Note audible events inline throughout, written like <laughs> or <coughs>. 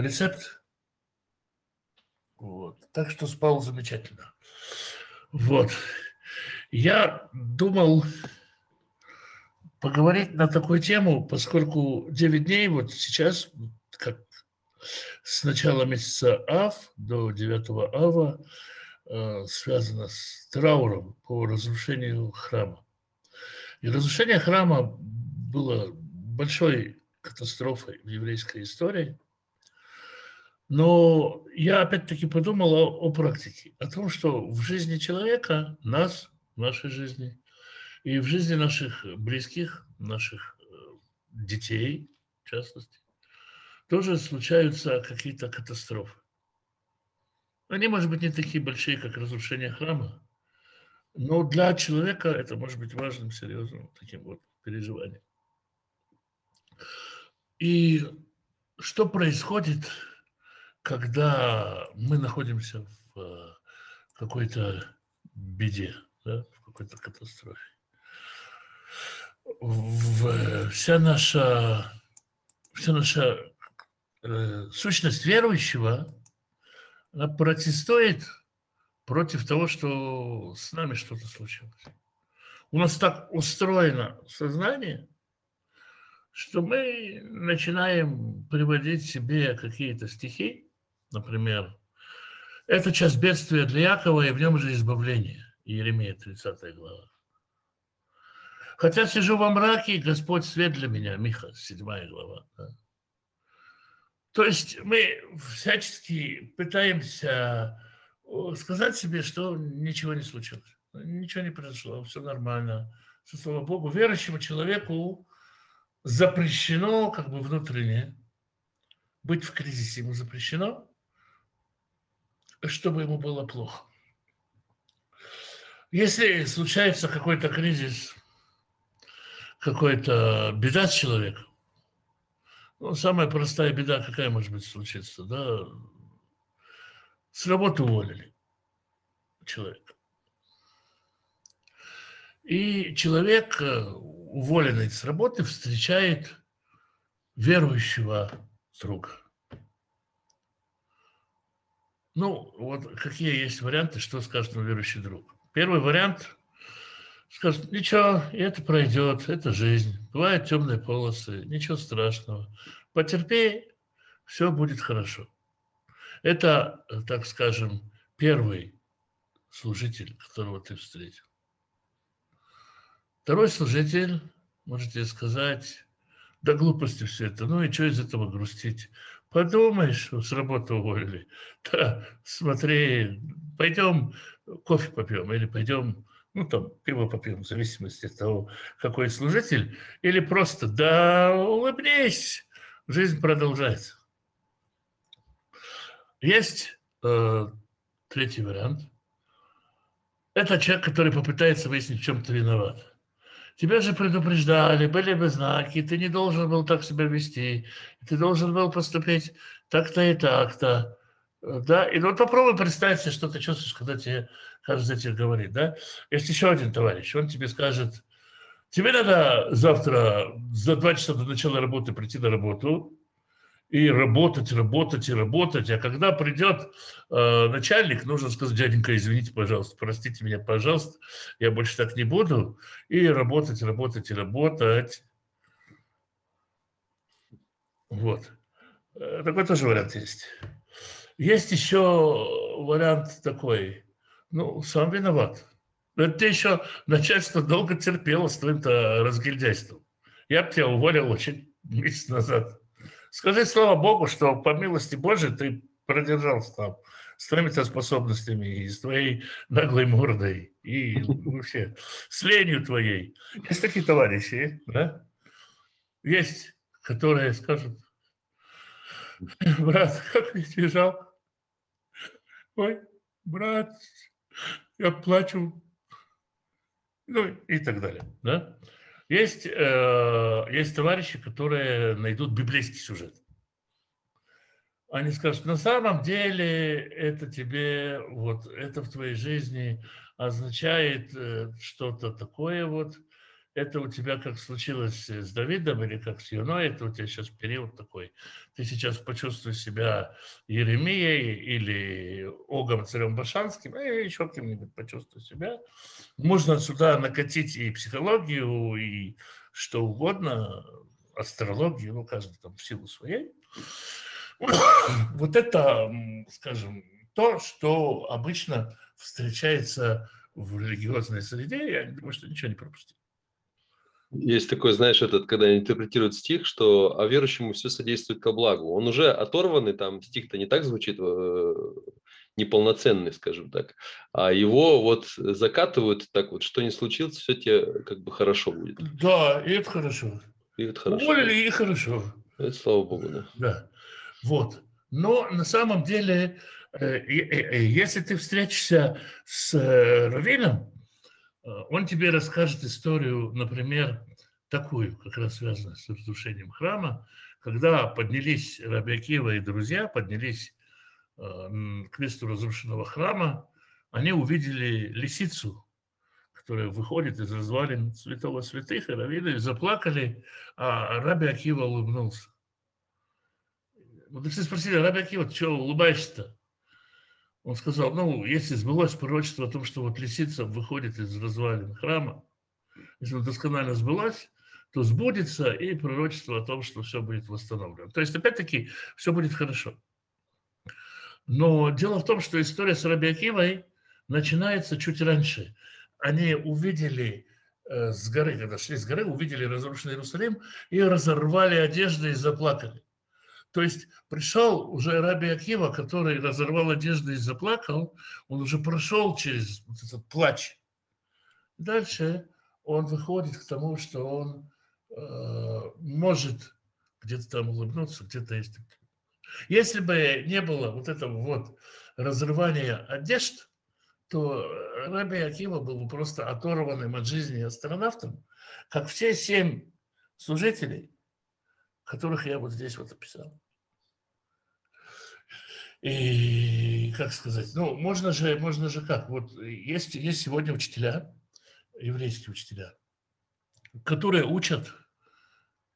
рецепт. Вот. Так что спал замечательно. Вот. Я думал поговорить на такую тему, поскольку 9 дней вот сейчас, как с начала месяца Ав до 9 Ава, э, связано с трауром по разрушению храма. И разрушение храма было большой катастрофой в еврейской истории. Но я опять-таки подумал о, о практике, о том, что в жизни человека, нас, в нашей жизни, и в жизни наших близких, наших э, детей, в частности, тоже случаются какие-то катастрофы. Они, может быть, не такие большие, как разрушение храма, но для человека это может быть важным, серьезным таким вот переживанием. И что происходит, когда мы находимся в э, какой-то беде, да, в какой-то катастрофе? В, вся наша, вся наша э, сущность верующего, она протестует против того, что с нами что-то случилось. У нас так устроено сознание, что мы начинаем приводить себе какие-то стихи, например, это часть бедствия для Якова, и в нем же избавление. Иеремия, 30 глава. Хотя сижу во мраке, Господь свет для меня, Миха, 7 глава. Да? То есть мы всячески пытаемся сказать себе, что ничего не случилось, ничего не произошло, все нормально, все, слава Богу. Верующему человеку запрещено, как бы внутренне, быть в кризисе. Ему запрещено, чтобы ему было плохо. Если случается какой-то кризис, какая-то беда с человеком, ну, самая простая беда, какая может быть случиться, да, с работы уволили человека. И человек, э, уволенный с работы, встречает верующего друга. Ну, вот какие есть варианты, что скажет мой верующий друг. Первый вариант скажет, ничего, это пройдет, это жизнь. Бывают темные полосы, ничего страшного. Потерпи, все будет хорошо. Это, так скажем, первый служитель, которого ты встретил. Второй служитель, можете сказать, да глупости все это, ну и что из этого грустить? Подумаешь, с работы уволили. Да, смотри, пойдем кофе попьем или пойдем, ну там, пиво попьем, в зависимости от того, какой служитель, или просто, да улыбнись, жизнь продолжается. Есть э, третий вариант. Это человек, который попытается выяснить, в чем ты виноват. Тебя же предупреждали, были бы знаки, ты не должен был так себя вести, ты должен был поступить так-то и так-то. Да, и вот попробуй представить себе, что ты чувствуешь, когда тебе каждый из этих говорит, да. Есть еще один товарищ, он тебе скажет, тебе надо завтра за два часа до начала работы прийти на работу, и работать, работать и работать. А когда придет э, начальник, нужно сказать, дяденька, извините, пожалуйста, простите меня, пожалуйста, я больше так не буду. И работать, работать и работать. Вот. Э, такой тоже вариант есть. Есть еще вариант такой. Ну, сам виноват. Это ты еще начальство долго терпело с твоим-то разгильдяйством. Я бы тебя уволил очень месяц назад. Скажи, слава Богу, что по милости Божией ты продержался там с твоими-то способностями и с твоей наглой мордой и вообще с ленью твоей. Есть такие товарищи, да? Есть, которые скажут, брат, как мне тебе жалко. Ой, брат, я плачу. Ну и так далее, да? Есть, э, есть товарищи, которые найдут библейский сюжет. Они скажут, на самом деле это тебе, вот это в твоей жизни означает э, что-то такое вот, это у тебя как случилось с Давидом или как с Юной, это у тебя сейчас период такой. Ты сейчас почувствуешь себя Еремией или Огом царем Башанским, и еще кем-нибудь почувствуй себя. Можно сюда накатить и психологию, и что угодно, астрологию, ну, каждый там в силу своей. <coughs> Вот это, скажем, то, что обычно встречается в религиозной среде, я думаю, что ничего не пропустил. Есть такой, знаешь, этот, когда интерпретируют стих, что а верующему все содействует ко благу. Он уже оторванный, там стих-то не так звучит, э, неполноценный, скажем так. А его вот закатывают так вот, что не случилось, все тебе как бы хорошо будет. Да, и это хорошо. И это хорошо. Уволили, и хорошо. Это слава богу, да. Да, вот. Но на самом деле, э, если ты встретишься с Равином, Э, он тебе расскажет историю, например, такую, как раз связанную с разрушением храма, когда поднялись Раби Акива и друзья, поднялись э, к месту разрушенного храма, они увидели лисицу, которая выходит из развалин святого святых, и раввины заплакали, а Раби Акива улыбнулся. Все спросили, Раби Акива, что улыбаешься-то? Он сказал, ну, если сбылось пророчество о том, что вот лисица выходит из развалин храма, если оно досконально сбылось, то сбудется и пророчество о том, что все будет восстановлено. То есть, опять-таки, все будет хорошо. Но дело в том, что история с Раби начинается чуть раньше. Они увидели э, с горы, когда шли с горы, увидели разрушенный Иерусалим и разорвали одежды и заплакали. То есть пришел уже Раби Акива, который разорвал одежду и заплакал, он уже прошел через вот этот плач. Дальше он выходит к тому, что он э, может где-то там улыбнуться, где-то есть. Если бы не было вот этого вот разрывания одежд, то Раби Акива был бы просто оторванным от жизни астронавтом, как все семь служителей, которых я вот здесь вот описал. И, как сказать, ну, можно же, можно же как, вот есть, есть сегодня учителя, еврейские учителя, которые учат,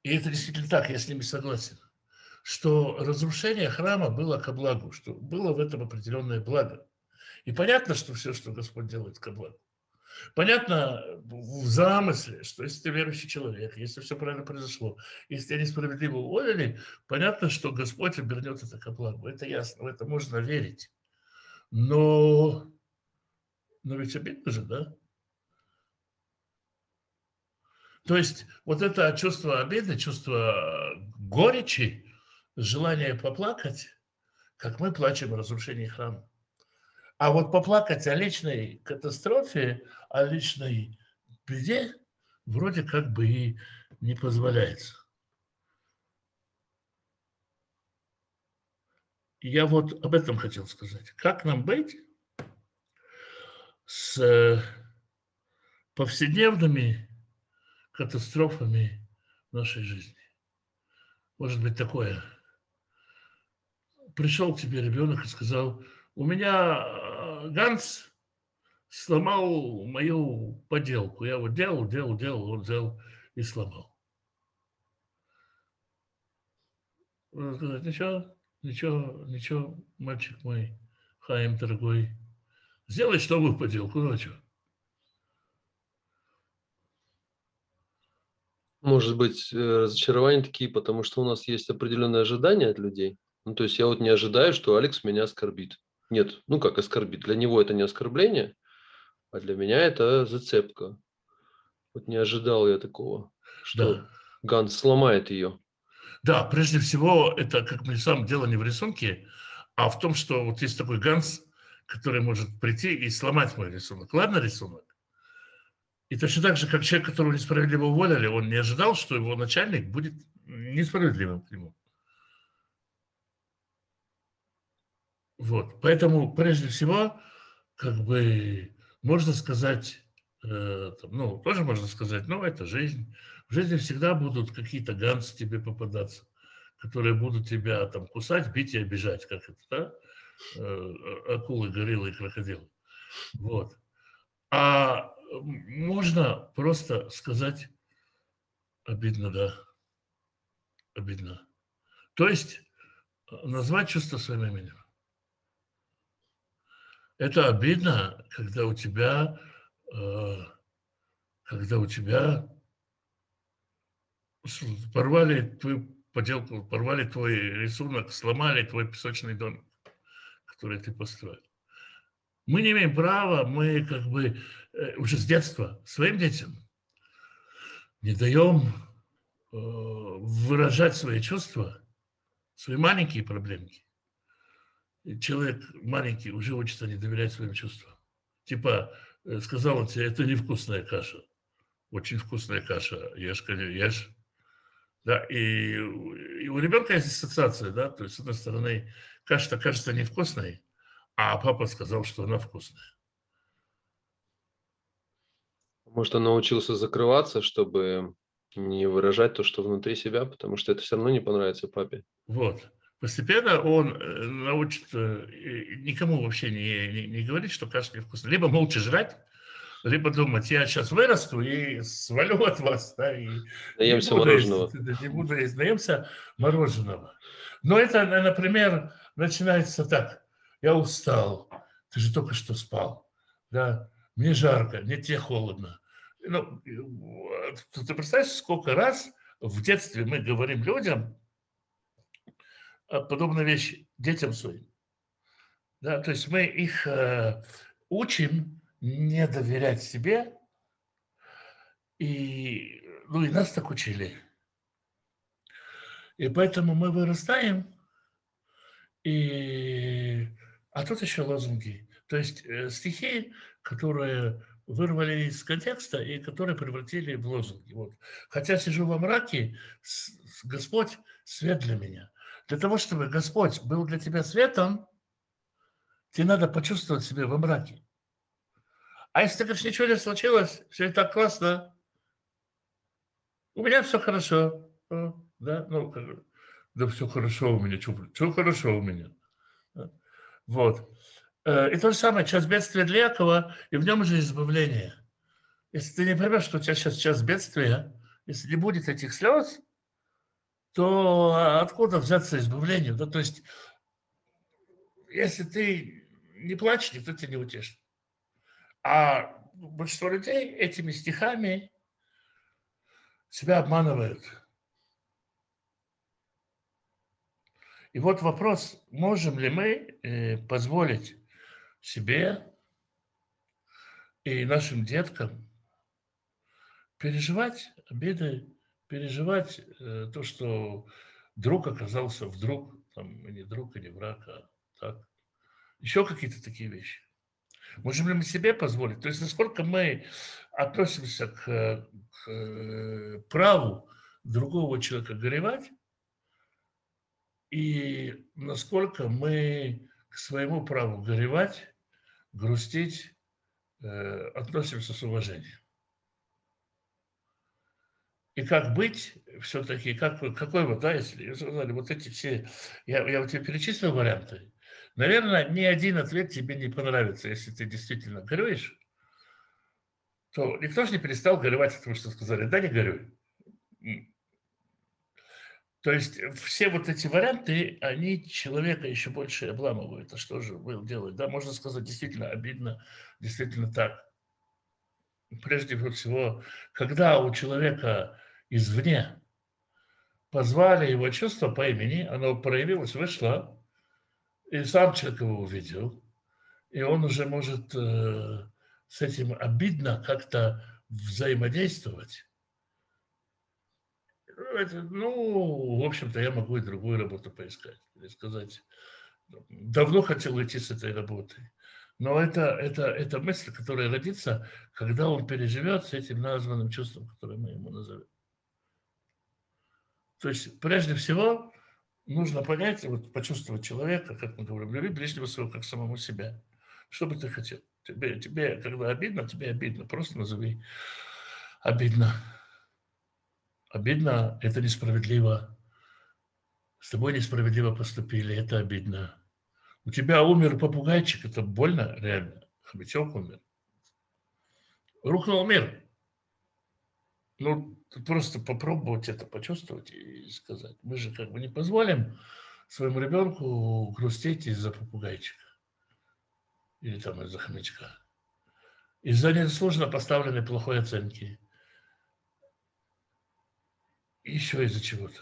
и это действительно так, я с ними согласен, что разрушение храма было ко благу, что было в этом определенное благо. И понятно, что все, что Господь делает, ко благу. Понятно в замысле, что если ты верующий человек, если все правильно произошло, если тебя несправедливо уволили, понятно, что Господь обернет это ко благу. Это ясно, в это можно верить. Но, но ведь обидно же, да? То есть вот это чувство обиды, чувство горечи, желание поплакать, как мы плачем о разрушении храма. А вот поплакать о личной катастрофе, о личной беде вроде как бы и не позволяется. Я вот об этом хотел сказать. Как нам быть с э, повседневными катастрофами нашей жизни? Может быть такое. Пришел к тебе ребенок и сказал, у меня э, Ганс сломал мою поделку. Я вот делал, делал, делал, он взял и сломал. Ничего, ничего, ничего, мальчик мой, Хаим дорогой, сделай новую поделку, ну а что? Может быть, э, разочарования такие, потому что у нас есть определенные ожидания от людей. Ну, то есть я вот не ожидаю, что Алекс меня оскорбит. Нет, ну как оскорбить? Для него это не оскорбление, а для меня это зацепка. Вот не ожидал я такого, что да. Ганс сломает ее. Да, прежде всего, это, как мы сам дело не в рисунке, а в том, что вот есть такой Ганс, который может прийти и сломать мой рисунок. Ладно рисунок? И точно так же, как человек, которого несправедливо уволили, он не ожидал, что его начальник будет несправедливым к нему. Вот, поэтому прежде всего, как бы, можно сказать, э, ну, тоже можно сказать, ну, это жизнь. В жизни всегда будут какие-то ганцы тебе попадаться, которые будут тебя там кусать, бить и обижать, как это, да? Э, акулы, гориллы и крокодилы. Вот. А можно просто сказать обидно, да. Обидно. То есть э, назвать чувство своим именем. Это обидно, когда у тебя, э, когда у тебя порвали твою поделку, порвали твой рисунок, сломали твой песочный домик, который ты построил. Мы не имеем права, мы как бы э, уже с детства своим детям не даем э, выражать свои чувства, свои маленькие проблемки. Человек маленький уже учится не доверять своим чувствам. Типа, э, сказал он тебе, это невкусная каша. Очень вкусная каша, ешь, ешь. Да, и, и у ребенка есть ассоциация, да, то есть, с одной стороны, каша-то кажется невкусной, а папа сказал, что она вкусная. Может, он научился закрываться, чтобы не выражать то, что внутри себя, потому что это все равно не понравится папе. Вот. Постепенно он э, научится никому вообще не, не, не говорить, что каша невкусная. Либо молча жрать, либо думать, я сейчас вырасту и свалю от вас. Да, и наемся мороженого. Есть, не буду есть, наемся мороженого. Но это, например, начинается так я устал, ты же только что спал, да, мне жарко, мне тебе холодно. Ну, ты представляешь, сколько раз в детстве мы говорим людям подобные вещи детям своим. Да, то есть мы их э, учим не доверять себе, и, ну, и нас так учили. И поэтому мы вырастаем, и а тут еще лозунги. То есть э, стихи, которые вырвали из контекста и которые превратили в лозунги. Вот. Хотя сижу во мраке, Господь свет для меня. Для того, чтобы Господь был для тебя светом, тебе надо почувствовать себя во мраке. А если ты говоришь, ничего не случилось, все так классно, у меня все хорошо, да, ну, да все хорошо у меня, что, хорошо у меня. Вот. Э, и то же самое, час бедствия для Якова, и в нем же избавление. Если ты не поймешь, что у тебя сейчас час бедствия, если не будет этих слез, то откуда взяться избавлению? Да, то есть, если ты не плачешь, никто тебя не утешит. А большинство людей этими стихами себя обманывают. И вот вопрос, можем ли мы э, позволить себе и нашим деткам переживать обиды, переживать э, то, что друг оказался вдруг, там, не друг, и не враг, а так. Еще какие-то такие вещи. Можем ли мы себе позволить? То есть насколько мы относимся к, к э, праву другого человека горевать, и насколько мы к своему праву горевать, грустить, э, относимся с уважением. И как быть все-таки, как, какой вот, да, если сказали, вот эти все, я, я вот тебе перечислил варианты, наверное, ни один ответ тебе не понравится, если ты действительно горюешь, то никто же не перестал горевать, потому что сказали, да, не горюй. То есть все вот эти варианты, они человека еще больше обламывают. А что же был делать? Да, можно сказать, действительно обидно, действительно так. Прежде всего, когда у человека извне позвали его чувство по имени, оно проявилось, вышло, и сам человек его увидел, и он уже может э, с этим обидно как-то взаимодействовать ну, в общем-то, я могу и другую работу поискать. Или сказать, давно хотел уйти с этой работы. Но это, это, это мысль, которая родится, когда он переживет с этим названным чувством, которое мы ему назовем. То есть, прежде всего, нужно понять, вот, почувствовать человека, как мы говорим, любить ближнего своего, как самому себя. Что бы ты хотел? Тебе, тебе когда обидно, тебе обидно. Просто назови обидно. Обидно, это несправедливо. С тобой несправедливо поступили, это обидно. У тебя умер попугайчик, это больно, реально. Хомячок умер. Рухнул мир. Ну, просто попробовать это почувствовать и сказать. Мы же как бы не позволим своему ребенку грустить из-за попугайчика или там из-за хомячка. Из-за несложно поставленной плохой оценки. Еще из-за чего-то.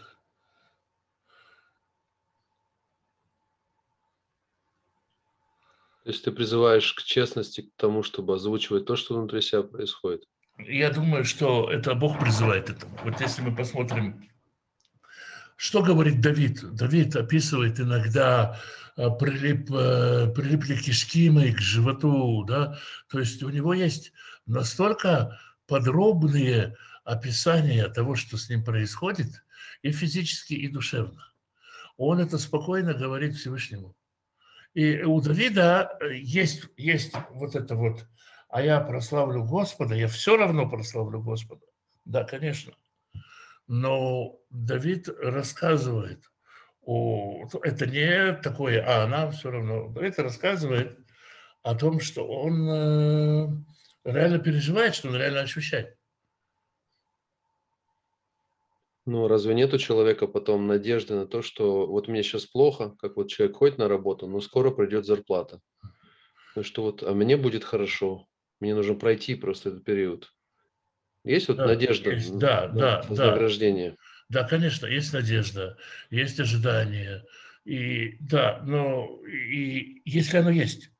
То есть ты призываешь к честности, к тому, чтобы озвучивать то, что внутри себя происходит. Я думаю, что это Бог призывает этому. Вот если мы посмотрим, что говорит Давид. Давид описывает иногда э, прилип, э, прилипли кишки мои к животу, да, то есть у него есть настолько подробные описания того, что с ним происходит, и физически, и душевно. Он это спокойно говорит Всевышнему. И у Давида э, есть, есть вот это вот, а я прославлю Господа, я все равно прославлю Господа. Да, конечно. Но Давид рассказывает, о, это не такое, а она все равно. Давид рассказывает о том, что он э, реально переживает, что он реально ощущает. Ну, разве нет у человека потом надежды на то, что вот мне сейчас плохо, как вот человек ходит на работу, но скоро придет зарплата. Ну, что вот, а мне будет хорошо, мне нужно пройти просто этот период. Есть вот Да, надежда есть, да, на да, да. вознаграждение? Да, конечно, есть надежда, есть ожидание. И да, но и если оно есть.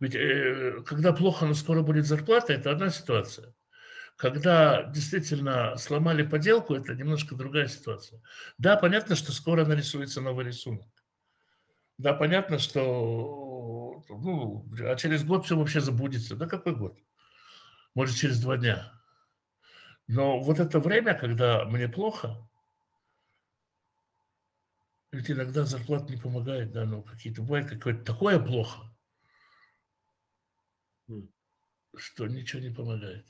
Ведь э, когда плохо, но скоро будет зарплата, это одна ситуация. Когда действительно сломали поделку, это немножко другая ситуация. Да, понятно, что скоро нарисуется новый рисунок. Да, понятно, что ну, а через год все вообще забудется. Да какой год? Может, через два дня. Но вот это время, когда мне плохо, ведь иногда зарплата не помогает, да, ну какие-то бывает какое-то такое плохо, М. что ничего не помогает.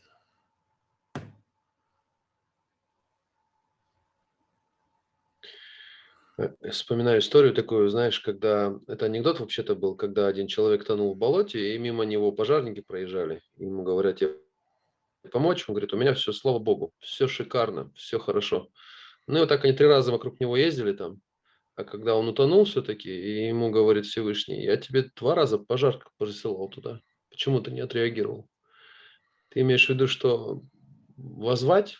Вспоминаю историю такую, знаешь, когда это анекдот вообще-то был, когда один человек тонул в болоте, и мимо него пожарники проезжали. Ему говорят, тебе помочь? Он говорит, у меня все, слава богу, все шикарно, все хорошо. Ну и вот так они три раза вокруг него ездили там, а когда он утонул все-таки, и ему говорит Всевышний, я тебе два раза пожар присылал туда, почему ты не отреагировал? Ты имеешь в виду, что возвать,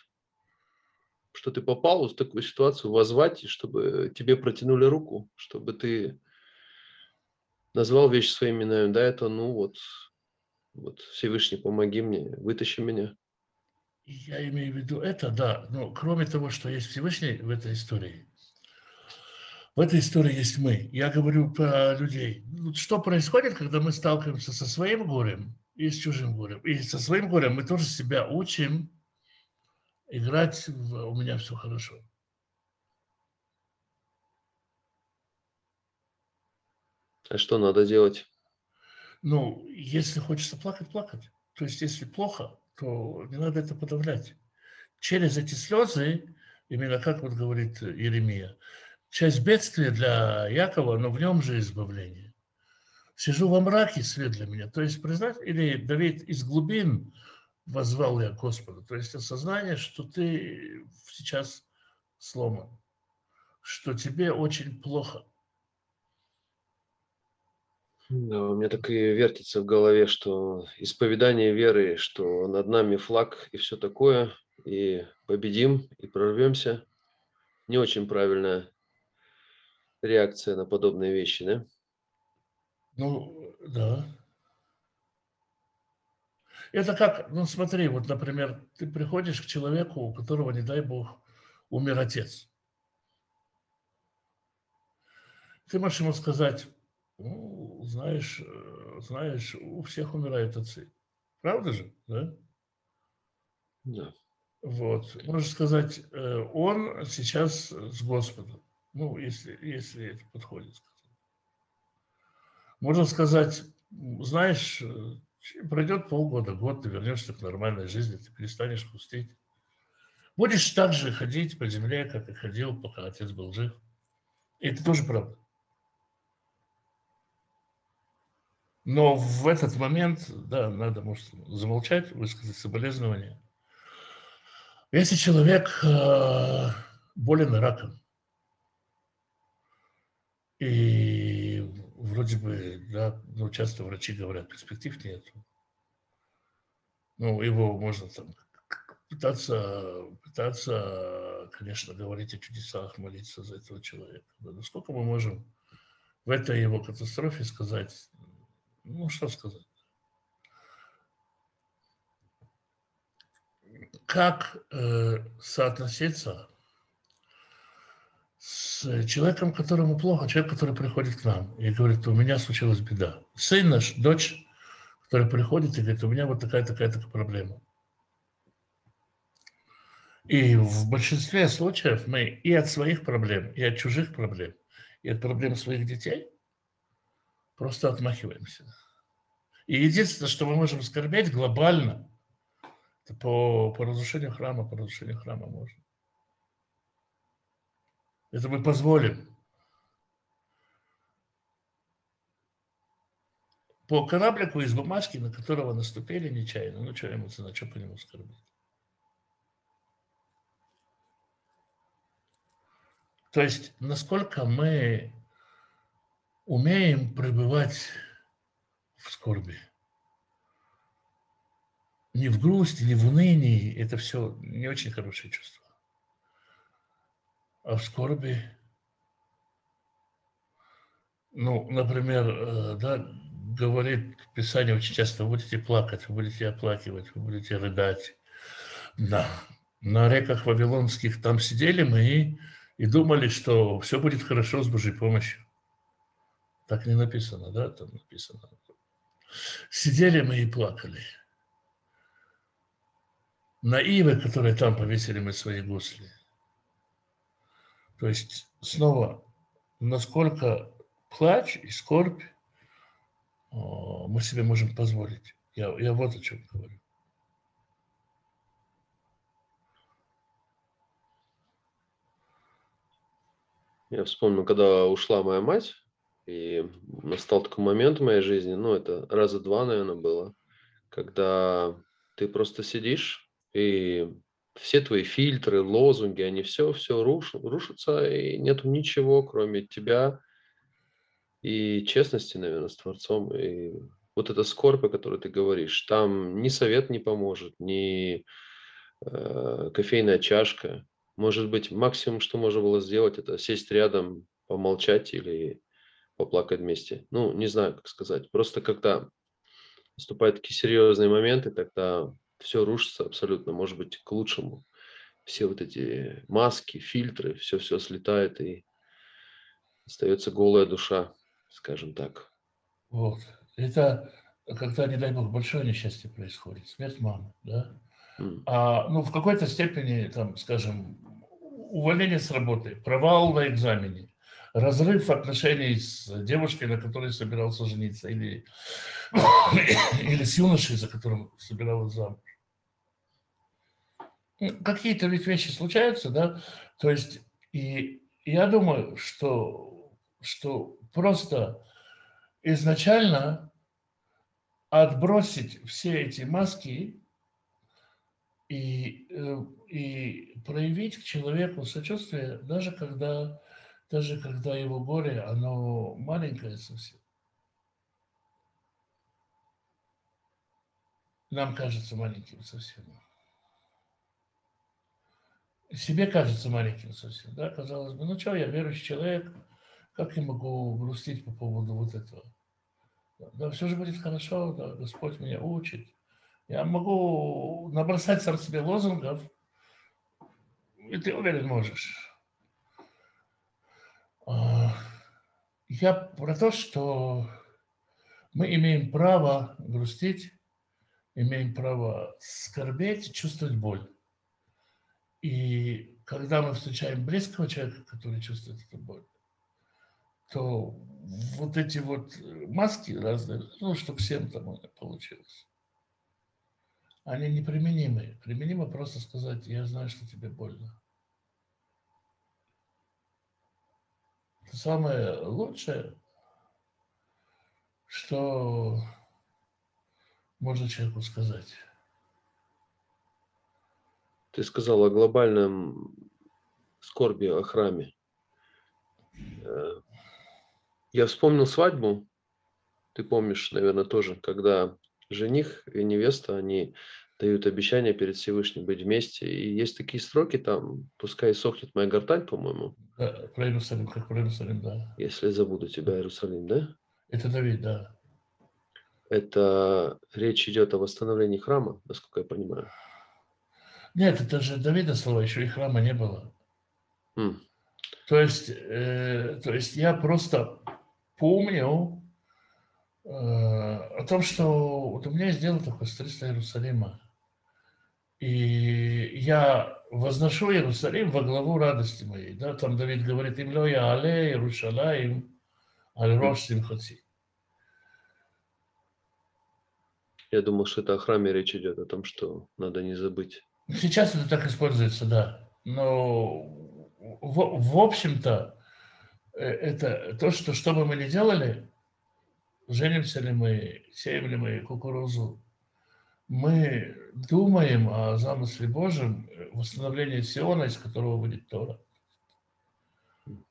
что ты попал в такую ситуацию, возвать, чтобы тебе протянули руку, чтобы ты назвал вещи своими именами, да, это, ну вот, вот Всевышний, помоги мне, вытащи меня. Я имею в виду это, да, но кроме того, что есть Всевышний в этой истории, в этой истории есть мы. Я говорю про людей. Что происходит, когда мы сталкиваемся со своим горем и с чужим горем? И со своим горем мы тоже себя учим играть в «у меня все хорошо». А что надо делать? Ну, если хочется плакать, плакать. То есть, если плохо, то не надо это подавлять. Через эти слезы, именно как вот говорит Иеремия, часть бедствия для Якова, но в нем же избавление. Сижу во мраке, свет для меня. То есть, признать, или Давид из глубин возвал я к Господу. То есть, осознание, что ты сейчас сломан, что тебе очень плохо. Да, у меня так и вертится в голове, что исповедание веры, что над нами флаг и все такое, и победим, и прорвемся. Не очень правильная реакция на подобные вещи, да? Ну, да. Это как, ну смотри, вот, например, ты приходишь к человеку, у которого, не дай бог, умер отец. Ты можешь ему сказать, ну, знаешь, э, знаешь, у всех умирают отцы. Правда же, да? Да. Вот. Можешь сказать, э, он сейчас с Господом. Ну, если, если это подходит. Можно сказать, знаешь, э, пройдет полгода, год, ты вернешься к нормальной жизни, ты перестанешь хрустеть. Будешь так же ходить по земле, как и ходил, пока отец был жив. И это тоже правда. Но в этот момент, да, надо, может, замолчать, высказать соболезнования. Если человек э, болен раком, и вроде бы, да, ну, часто врачи говорят, перспектив нет. Ну, его можно там пытаться, пытаться, конечно, говорить о чудесах, молиться за этого человека. Да, насколько мы можем в этой его катастрофе сказать, ну, что сказать? Как э, соотноситься с человеком, которому плохо, человек, который приходит к нам и говорит, у меня случилась беда. Сын наш, дочь, который приходит и говорит, у меня вот такая-такая-такая проблема. И в большинстве случаев мы и от своих проблем, и от чужих проблем, и от проблем своих детей просто отмахиваемся. И единственное, что мы можем скорбеть глобально, это по, по разрушению храма, по разрушению храма можно. Это мы позволим. По кораблику из бумажки, на которого наступили нечаянно. Ну, что ему цена, что по нему скорбить? То есть, насколько мы умеем пребывать в скорби. Не в грусти, не в унынии. Это все не очень хорошее чувство. А в скорби, ну, например, э, да, говорит Писание очень часто, вы будете плакать, вы будете оплакивать, вы будете рыдать. Да. На реках Вавилонских там сидели мы и, и думали, что все будет хорошо с Божьей помощью. Так не написано, да, там написано. Сидели мы и плакали. На ивы, которые там повесили мы свои гусли. То есть снова, насколько плач и скорбь мы себе можем позволить. Я, я вот о чем говорю. Я вспомнил, когда ушла моя мать, и настал такой момент в моей жизни, ну, это раза два, наверное, было, когда ты просто сидишь, и все твои фильтры, лозунги, они все, все рушат, рушатся, и нету ничего, кроме тебя и честности, наверное, с Творцом. И вот эта скорбь, о которой ты говоришь, там ни совет не поможет, ни э, кофейная чашка. Может быть, максимум, что можно было сделать, это сесть рядом, помолчать или поплакать вместе. Ну, не знаю, как сказать. Просто когда наступают такие серьезные моменты, тогда все рушится абсолютно, может быть, к лучшему. Все вот эти маски, фильтры, все-все слетает, и остается голая душа, скажем так. Вот. Это когда, не дай бог, большое несчастье происходит, смерть мамы, да? Mm. А, ну, в какой-то степени, там, скажем, увольнение с работы, провал на экзамене, разрыв отношений с девушкой, на которой собирался жениться, или, <coughs> или с юношей, за которым собиралась замуж. Какие-то ведь вещи случаются, да, то есть, и я думаю, что, что просто изначально отбросить все эти маски и, э, и проявить к человеку сочувствие, даже когда даже когда его горе, оно маленькое совсем. Нам кажется маленьким совсем. Себе кажется маленьким совсем, да, казалось бы, ну что, я верующий человек, как я могу грустить по поводу вот этого? Да, все же будет хорошо, да, Господь меня учит. Я могу набросать сам себе лозунгов, и ты уверен можешь. А, я про то, что мы имеем право грустить, имеем право скорбеть, чувствовать боль. И когда мы встречаем близкого человека, который чувствует эту боль, то вот эти вот маски разные, ну, чтобы всем там получилось, они неприменимы. Применимо просто сказать, я знаю, что тебе больно. самое лучшее, что можно человеку сказать? Ты сказал о глобальном скорби о храме. Э, я вспомнил свадьбу, ты помнишь, наверное, тоже, когда жених и невеста, они дают обещание перед Всевышним быть вместе. И есть такие строки там, пускай сохнет моя гортань, по-моему. Да, про Иерусалим, как про Иерусалим, да. Если забуду тебя, Иерусалим, да? Это Давид, да. Это речь идет о восстановлении храма, насколько я понимаю. Нет, это же Давида слова, еще и храма не было. М. То есть, э, то есть я просто помню э, о том, что вот у меня есть дело такое строительство Иерусалима. И я возношу Иерусалим во главу радости моей. Да? Там Давид говорит, им я але Иерушалаим, аль рош симхати. Я думал, что это о храме речь идет, о том, что надо не забыть. Сейчас это так используется, да. Но в, в общем-то, э, это то, что что бы мы ни делали, женимся ли мы, сеем ли мы кукурузу, мы думаем о замысле Божьем, э, восстановлении Сиона, из которого будет Тора.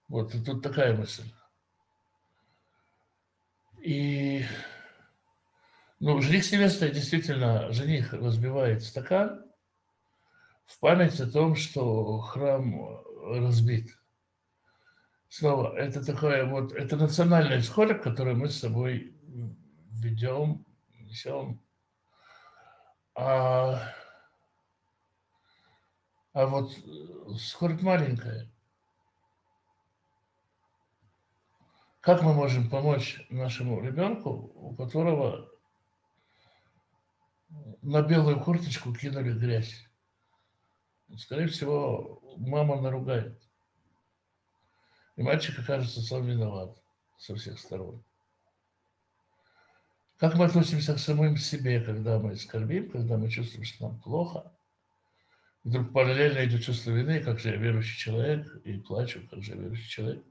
Вот, и тут такая мысль. И ну, жених с невестой действительно, жених разбивает стакан в память о том, что храм разбит. Снова, это такое вот, это национальный исход, который мы с собой ведем, несем. А, а вот скорость маленькая. Как мы можем помочь нашему ребенку, у которого на белую курточку кинули грязь? Скорее всего, мама наругает. И мальчик окажется сам виноват со всех сторон. Как мы относимся к самим себе, когда мы скорбим, когда мы чувствуем, что нам плохо? Вдруг параллельно идет чувство вины, как же я верующий человек, и плачу, как же я верующий человек,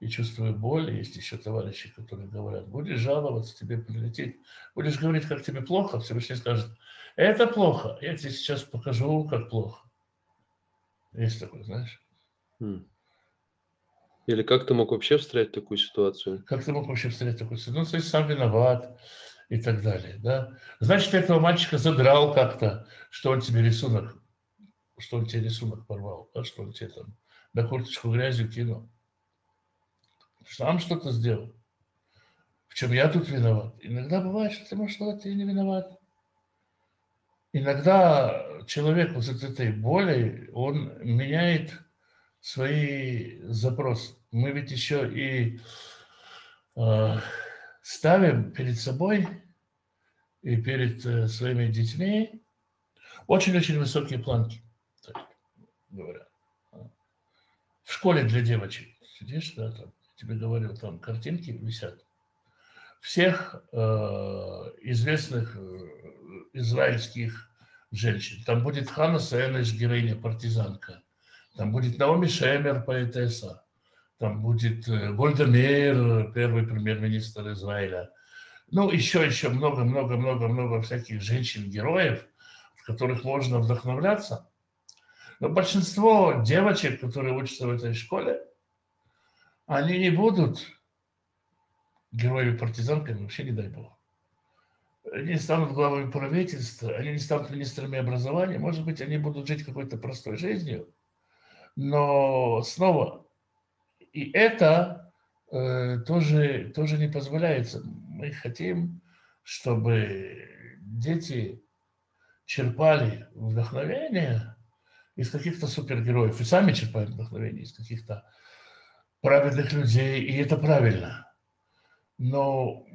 и чувствую боль. Есть еще товарищи, которые говорят, будешь жаловаться, тебе прилетит. Будешь говорить, как тебе плохо, Всевышний скажет, это плохо, я тебе сейчас покажу, как плохо. Есть такое, знаешь? М. Или как ты мог вообще встретить такую ситуацию? Как ты мог вообще встретить такую ситуацию? Ну, есть сам виноват и так далее, да? Значит, этого мальчика задрал как-то, что он тебе рисунок, что он тебе рисунок порвал, да? что он тебе там на курточку грязью кинул. Сам что-то сделал. В чем я тут виноват? Иногда бывает, что ты можешь сказать, ты не виноват. Иногда человек вот от этой боли, он меняет свои запросы. Мы ведь еще и э, ставим перед собой и перед э, своими детьми очень-очень высокие планки, так говоря. В школе для девочек сидишь, да, там, тебе говорил, там картинки висят. Всех э, известных э, израильских женщин. Там будет Хана Саэныш, героиня, партизанка. Там будет Наоми Шемер, поэтесса. Там будет э, Гольда Мейер, первый премьер-министр Израиля. Ну, еще, еще много-много-много-много всяких женщин-героев, в которых можно вдохновляться. Но большинство девочек, которые учатся в этой школе, они не будут героями-партизанками, вообще не дай бог они станут главами правительства, они не станут министрами образования, может быть, они будут жить какой-то простой жизнью, но снова, и это э, тоже, тоже не позволяется. Мы хотим, чтобы дети черпали вдохновение из каких-то супергероев, и сами черпают вдохновение из каких-то праведных людей, и это правильно – но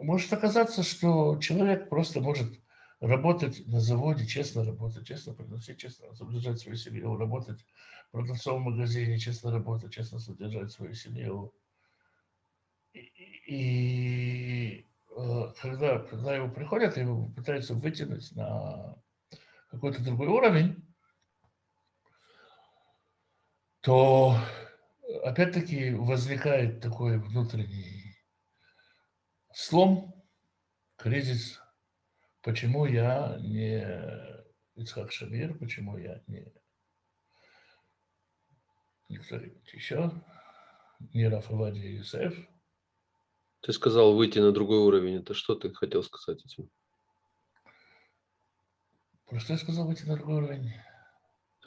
может оказаться, что человек просто может работать на заводе, честно работать, честно приносить, честно содержать свою семью, работать в продавцовом магазине, честно работать, честно содержать свою семью. И, и э, когда, когда его приходят, его пытаются вытянуть на какой-то другой уровень, то опять-таки возникает такой внутренний слом, кризис. Почему я не Ицхак Шамир, почему я не кто-нибудь еще, не Рафавади Юсеф. Ты сказал выйти на другой уровень. Это что ты хотел сказать этим? Просто я сказал выйти на другой уровень.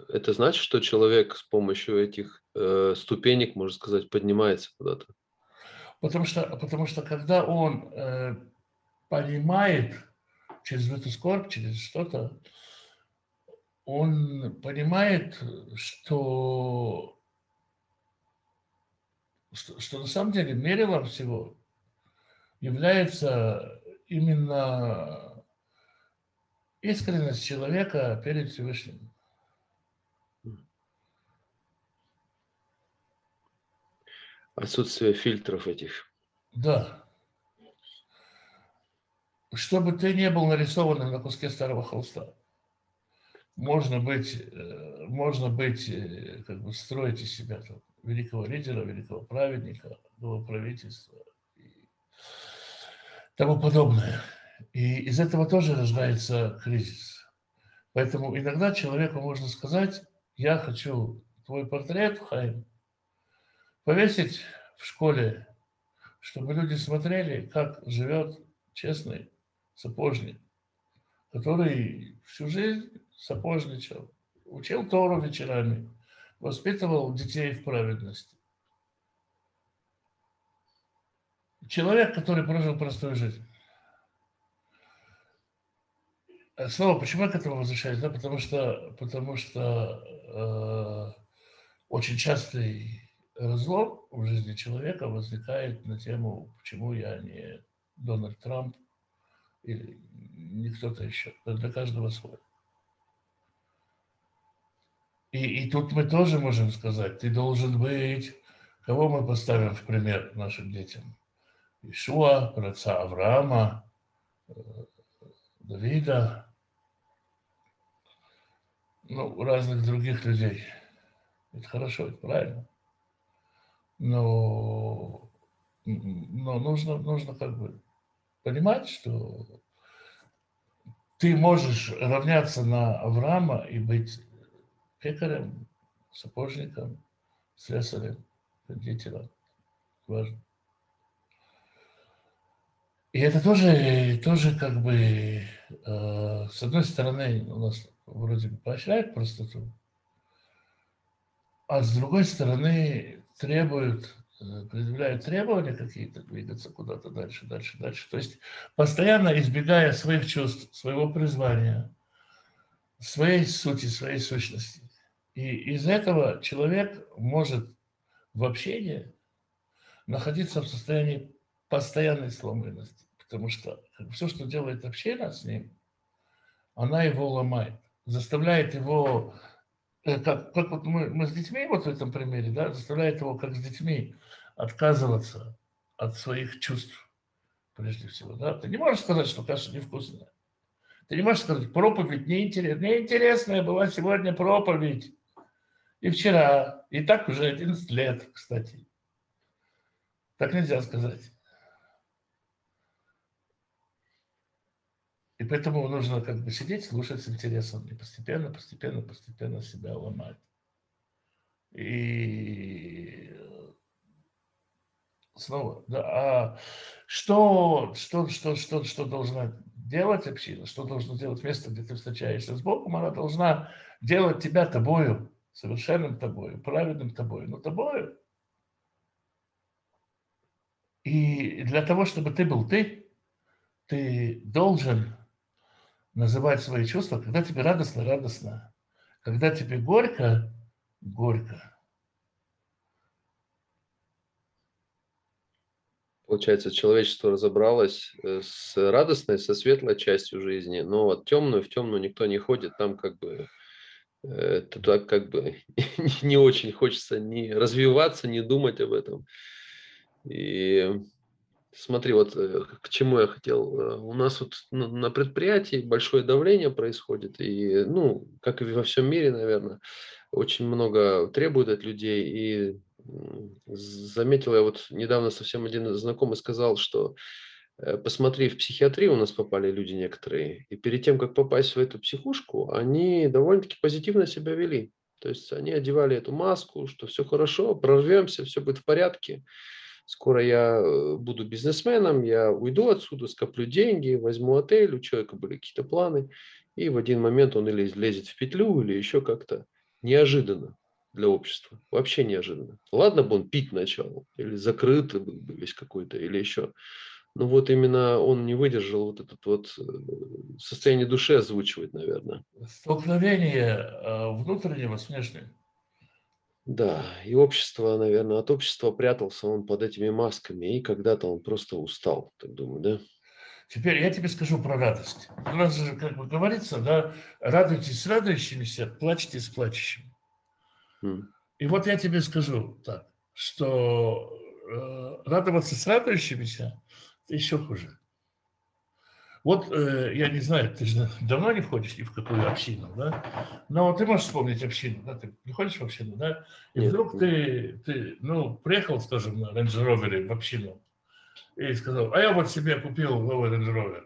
Это значит, что человек с помощью этих э, ступенек, можно сказать, поднимается куда-то? Потому что, потому что когда он э, понимает через эту скорбь, через что-то, он понимает, что, что, что на самом деле мерилом всего является именно искренность человека перед Всевышним. Отсутствие фильтров этих. Да. Чтобы ты не был нарисованным на куске старого холста. Можно быть, э, можно быть, э, как бы строить из себя там, великого лидера, великого праведника, нового правительства и тому подобное. И из этого тоже рождается кризис. Поэтому иногда человеку можно сказать, я хочу твой портрет, Хайм, повесить в школе, чтобы люди смотрели, как живет честный сапожник, который всю жизнь сапожничал, учил Тору вечерами, воспитывал детей в праведности. Человек, который прожил простую жизнь. Снова, почему я к этому возвращаюсь? Да, потому что, потому что э, очень частый разлом в жизни человека возникает на тему, почему я не Дональд Трамп или не кто-то еще. Для каждого свой. И, и тут мы тоже можем сказать, ты должен быть, кого мы поставим в пример нашим детям? Ишуа, праца Авраама, э, Давида, ну, разных других людей. Это хорошо, это правильно но, но нужно, нужно как бы понимать, что ты можешь равняться на Авраама и быть пекарем, сапожником, слесарем, кондитером. Важно. И это тоже, тоже как бы, э, с одной стороны, у нас вроде бы поощряет простоту, а с другой стороны требуют, э, предъявляют требования какие-то, двигаться куда-то дальше, дальше, дальше. То есть постоянно избегая своих чувств, своего призвания, своей сути, своей сущности. И из этого человек может в общении находиться в состоянии постоянной сломленности, потому что все, что делает община с ним, она его ломает, заставляет его как, как вот мы, мы с детьми, вот в этом примере, да, заставляет его, как с детьми, отказываться от своих чувств, прежде всего. Да? Ты не можешь сказать, что каша невкусная. Ты не можешь сказать, проповедь неинтересная. Неинтересная была сегодня проповедь. И вчера. И так уже 11 лет, кстати. Так нельзя сказать. И поэтому нужно как бы сидеть, слушать с интересом и постепенно, постепенно, постепенно себя ломать. И снова, да, а что, что, что, что, что должна делать община, что должно делать место, где ты встречаешься с Богом, она должна делать тебя тобою, совершенным тобою, праведным тобою, но тобою. И для того, чтобы ты был ты, ты должен называть свои чувства, когда тебе радостно, радостно. Когда тебе горько, горько. Получается, человечество разобралось э, с радостной, со светлой частью жизни, но вот темную в темную никто не ходит, там как бы э, так как бы <laughs> не очень хочется ни развиваться, ни думать об этом. И Смотри, вот э, к чему я хотел. Э, у нас вот на предприятии большое давление происходит, и, ну, как и во всем мире, наверное, очень много требует от людей. И заметил я вот недавно совсем один знакомый сказал, что Э, посмотри, в психиатрию у нас попали люди некоторые, и перед тем, как попасть в эту психушку, они довольно-таки позитивно себя вели. То есть они одевали эту маску, что все хорошо, прорвемся, все будет в порядке. Скоро я э, буду бизнесменом, я уйду отсюда, скоплю деньги, возьму отель, у человека были какие-то планы, и в один момент он или лезет в петлю, или еще как-то неожиданно для общества. Вообще неожиданно. Ладно бы он пить начал, или закрытый был бы весь какой-то, или еще. Ну вот именно он не выдержал вот этот вот э, состояние души озвучивать, наверное. Столкновение э, внутреннего с внешним. Да, и общество, наверное, от общества прятался он под этими масками, и когда-то он просто устал, так думаю, да? Теперь я тебе скажу про радость. У нас же, как бы говорится, да, радуйтесь с радующимися, плачьте с плачущими. Mm. И вот я тебе скажу так, что э, радоваться с радующимися еще хуже. Вот э, я не знаю, ты же давно не входишь ни в какую общину, да? Но ты можешь вспомнить общину, да? Ты не ходишь в общину, да? И Нет. вдруг ты, ты, ну, приехал, скажем, на Range Rover в общину и сказал, а я вот себе купил новый Range Rover.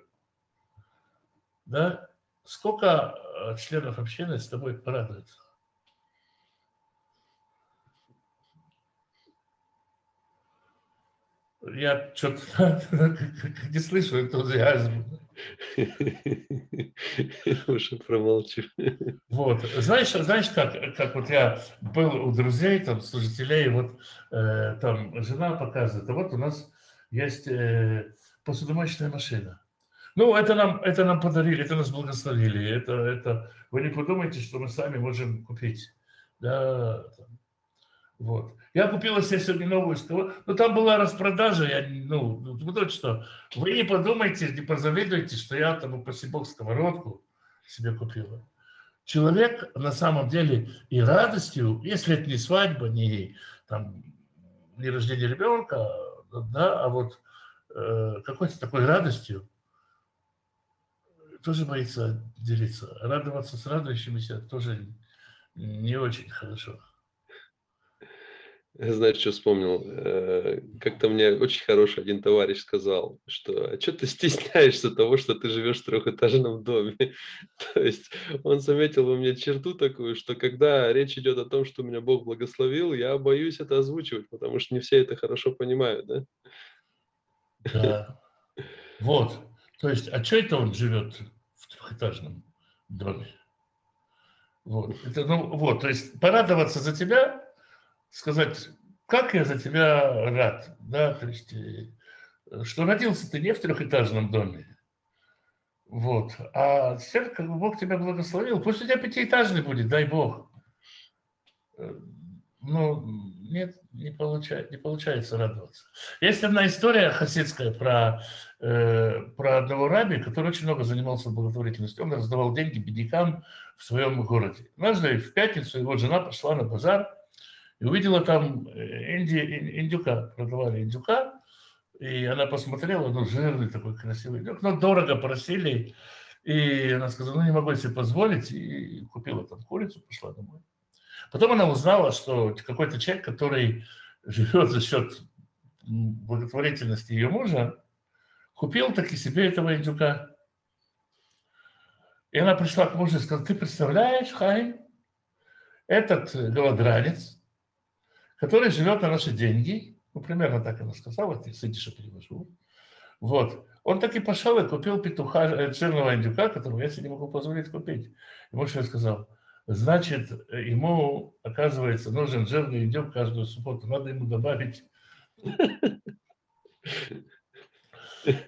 Да? Сколько э, членов общины с тобой порадуются? Я что-то <laughs> не слышу энтузиазма. <laughs> Уже промолчу. Вот. Знаешь, знаешь как, как вот я был у друзей, там, служителей, вот э, там жена показывает, а вот у нас есть э, посудомоечная машина. Ну, это нам, это нам подарили, это нас благословили. Это, это, вы не подумайте, что мы сами можем купить. Да, вот. Я купила себе сегодня новую сковородку. Ну, там была распродажа. Я, ну, ну, вот что. Вы не подумайте, не позавидуйте, что я там, бог, сковородку себе купила. Человек на самом деле и радостью, если это не свадьба, не, там, не рождение ребенка, да, а вот э, какой-то такой радостью, тоже боится делиться. Радоваться с радующимися тоже не очень хорошо. <laughs> Знаешь, что вспомнил? Э, как-то мне очень хороший один товарищ сказал, что а что ты <laughs> стесняешься того, что ты живешь в трехэтажном доме? <laughs> То есть он заметил во мне черту такую, что когда речь идет о том, что меня Бог благословил, я боюсь это озвучивать, потому что не все это хорошо понимают, да? Да. Вот. То есть, а что это он живет в трехэтажном доме? Вот. Это, ну, вот, то есть порадоваться за тебя сказать, как я за тебя рад, да, то есть, э, что родился ты не в трехэтажном доме, вот, а теперь как бы Бог тебя благословил, пусть у тебя пятиэтажный будет, дай Бог. Э, ну, нет, не, получает, не получается радоваться. Есть одна история хасидская про, э, про одного раби, который очень много занимался благотворительностью. Он раздавал деньги беднякам в своем городе. Однажды в пятницу его жена пошла на базар, и увидела там э, инди, индюка, продавали индюка, и она посмотрела, ну, жирный такой красивый индюк, но дорого просили, и она сказала, ну, не могу себе позволить, и купила там курицу, пошла домой. Потом она узнала, что какой-то человек, который живет за счет благотворительности ее мужа, купил таки себе этого индюка. И она пришла к мужу и сказала, ты представляешь, Хайм, этот голодранец который живет на наши деньги, ну, примерно так она сказала, ты сидишь и перевожу. Вот. Он так и пошел и купил петуха, э, жирного индюка, которого я себе не могу позволить купить. И муж мне сказал, значит, ему, оказывается, нужен жирный индюк каждую субботу, надо ему добавить.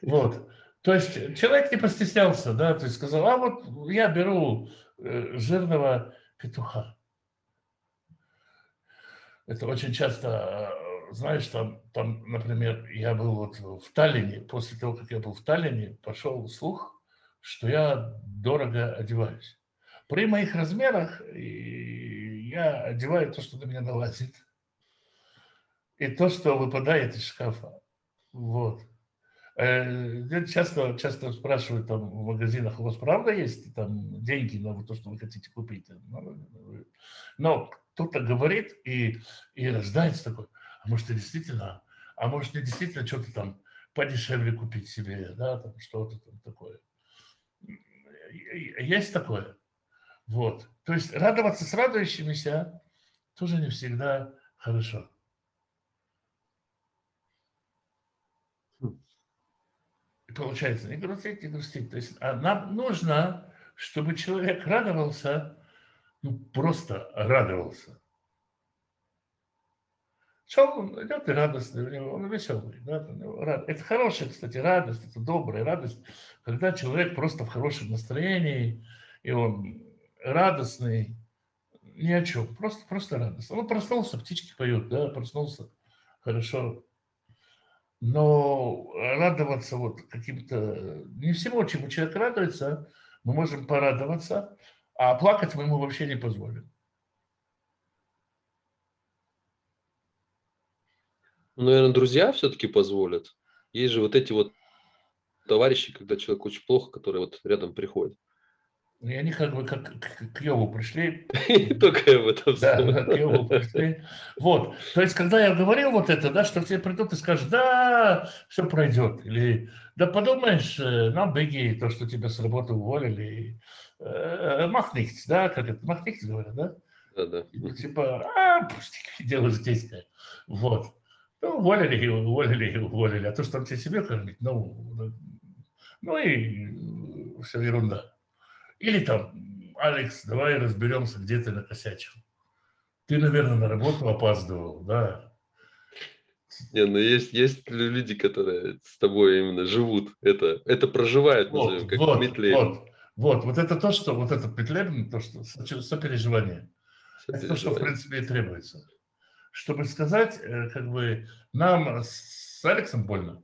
Вот. То есть человек не постеснялся, да, то есть сказал, а вот я беру э, жирного петуха. Это очень часто, э, знаешь, там, там, например, я был вот в Таллине, после того, как я был в Таллине, пошел слух, что я дорого одеваюсь. При моих размерах я одеваю то, что до меня налазит. И то, что выпадает из шкафа. Вот. Э, часто, часто спрашивают там в магазинах, у вас правда есть там деньги на то, что вы хотите купить? Но кто-то говорит и, и рождается такой, а может, и действительно, а может, не действительно что-то там подешевле купить себе, да, там что-то там такое. Есть такое. Вот. То есть радоваться с радующимися тоже не всегда хорошо. И получается, не грустить, не грустить. То есть а нам нужно, чтобы человек радовался, ну просто радовался. Что он идет и радостный, он веселый. Да, это хорошая, кстати, радость, это добрая радость, когда человек просто в хорошем настроении, и он радостный, ни о чем, просто, просто радостный. Он проснулся, птички поют, да, проснулся, хорошо. Но радоваться вот каким-то, не всему, чему человек радуется, мы можем порадоваться, а плакать мы ему вообще не позволим. Ну, наверное, друзья все-таки позволят. Есть же вот эти вот товарищи, когда человек очень плохо, которые вот рядом приходят. И они как бы как к, Йову пришли. <laughs> Только об этом Да, к Йову пришли. Вот. То есть, когда я говорил вот это, да, что все придут и скажут, да, все пройдет. Или, да подумаешь, э, нам беги, то, что тебя с работы уволили, э, махнихтс, да, как это, махнихтс говорят, да? Да, да. Типа, а, пустяки, дело житейское. Вот. Ну, уволили уволили уволили. А то, что там тебе себе кормить, ну, ну и все ерунда. Или там, Алекс, давай разберемся, где ты накосячил. Ты, наверное, на работу опаздывал, да? Не, ну есть, есть люди, которые с тобой именно живут, это, это проживают, вот, назовем, как вот, Митлер. Вот, вот, вот это то, что, вот этот Митлер, то, что сопереживание. сопереживание. Это то, что, в принципе, и требуется чтобы сказать, э, как бы нам с Алексом больно.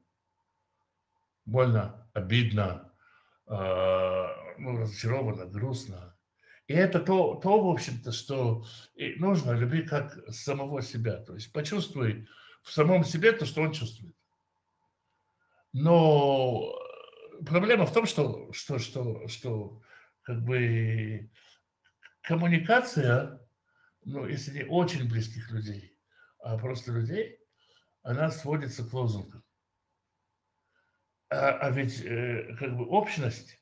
Больно, обидно, а, ну, разочаровано, грустно. И это то, то в общем-то, что нужно любить как самого себя. То есть почувствуй в самом себе то, что он чувствует. Но проблема в том, что, что, что, что как бы коммуникация, ну, если не очень близких людей, а просто людей, она сводится к лозунгам. А, а ведь э, как бы общность,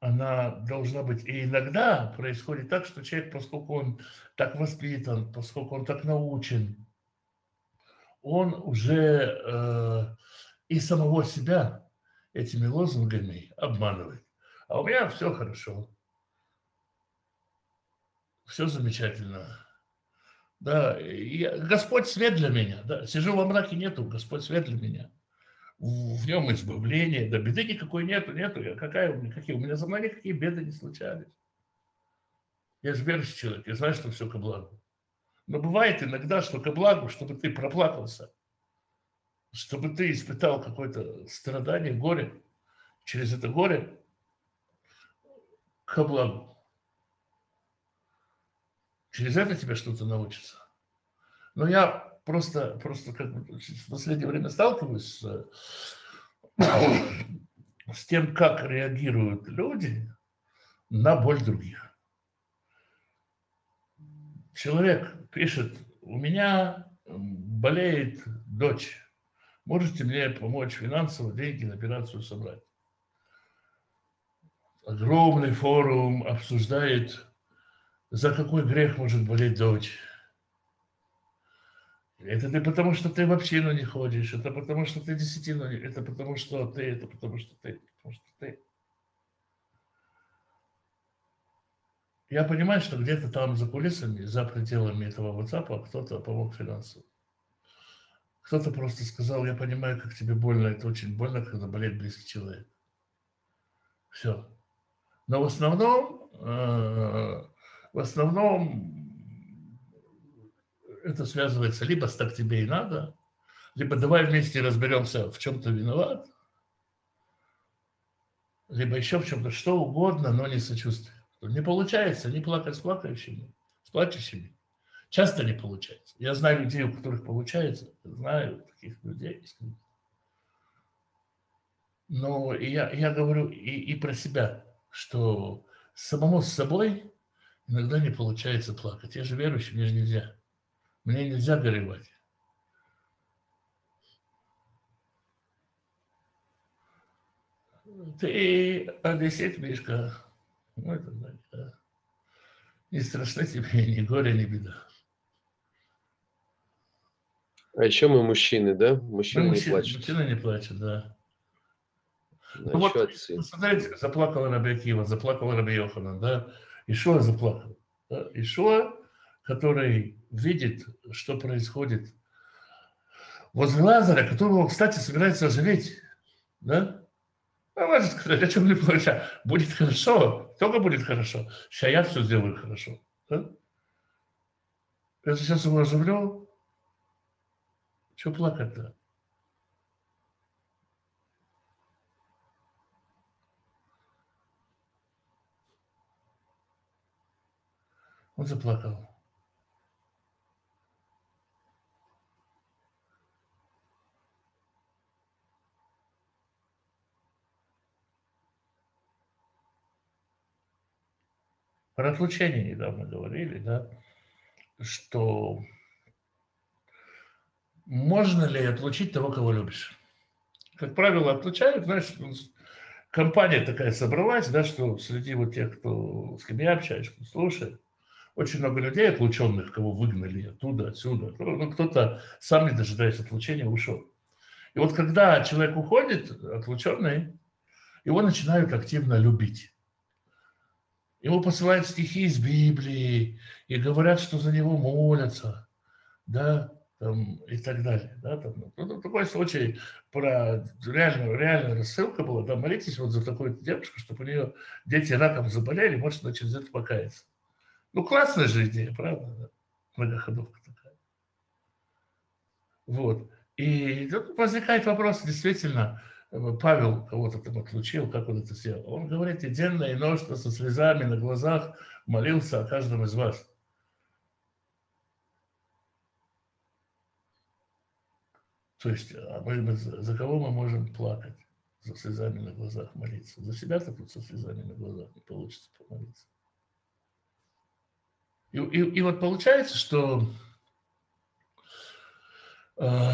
она должна быть. И иногда происходит так, что человек, поскольку он так воспитан, поскольку он так научен, он уже э, и самого себя этими лозунгами обманывает. А у меня все хорошо, все замечательно. Да, я, Господь свет для меня. Да, сижу во мраке, нету, Господь свет для меня. В, нем избавление, да беды никакой нету, нету. Я, какая у меня, какие? У меня за мной никакие беды не случались. Я же верующий человек, я знаю, что все ко благу. Но бывает иногда, что ко благу, чтобы ты проплакался, чтобы ты испытал какое-то страдание, горе, через это горе ко благу. Через это тебе что-то научится. Но я просто, просто как бы в последнее время сталкиваюсь с, с тем, как реагируют люди на боль других. Человек пишет, у меня болеет дочь, можете мне помочь финансово деньги на операцию собрать? Огромный форум обсуждает за какой грех может болеть дочь? Это ты потому, что ты в общину не ходишь, это потому, что ты десятину, это потому, что ты, это потому, что ты, потому что ты. Я понимаю, что где-то там за кулисами, за пределами этого WhatsApp кто-то помог финансово. Кто-то просто сказал, я понимаю, как тебе больно, это очень больно, когда болеет близкий человек. Все. Но в основном э, в основном это связывается либо с «так тебе и надо», либо «давай вместе разберемся, в чем ты виноват», либо еще в чем-то, что угодно, но не сочувствие. Не получается не плакать с плакающими, с плачущими. Часто не получается. Я знаю людей, у которых получается, знаю таких людей. Но я, я говорю и, и про себя, что самому с собой Иногда не получается плакать. Я же верующий, мне же нельзя. Мне нельзя горевать. Ты одессит, Мишка. Ну, это, да. Не страшно тебе <laughs> ни горе, ни беда. А еще мы мужчины, да? Мужчины Ну, не плачут. мужчина не плачет, да. Да, Ну вот, отцы. ну, смотрите, заплакал Раби Акива, заплакал Раби Йоханан, да? Ишуа заплакал. Да? Ишуа, который видит, что происходит возле Лазаря, которого, кстати, собирается оживить, да? А может сказать, о чем не плача? Будет хорошо, только будет хорошо. Сейчас я все сделаю хорошо. Да? Я сейчас его оживлю. Что плакать-то? Он заплакал. Про отлучение недавно говорили, да, что можно ли отлучить того, кого любишь. Как правило, отлучают, знаешь, компания такая собралась, да, что среди вот тех, кто, с кем я общаюсь, кто слушает, очень много людей отлученных, кого выгнали оттуда, отсюда. Ну, кто-то сам не дожидаясь отлучения ушел. И вот когда человек уходит, отлученный, его начинают активно любить. Ему посылают стихи из Библии и говорят, что за него молятся, да, там, и так далее. Да, там, ну, такой случай про реальную, реальную рассылка была, да, молитесь вот за такую девушку, чтобы у нее дети раком заболели, может, она через это покаяться. Ну, классная же идея, правда? Да? Многоходовка такая. Вот. И тут возникает вопрос, действительно, Павел кого-то там отлучил, как он это сделал. Он говорит, и денно, и ночно, со слезами на глазах молился о каждом из вас. То есть, а мы, за кого мы можем плакать? За слезами на глазах молиться. За себя-то тут со слезами на глазах не получится помолиться. И, и, и вот получается, что э,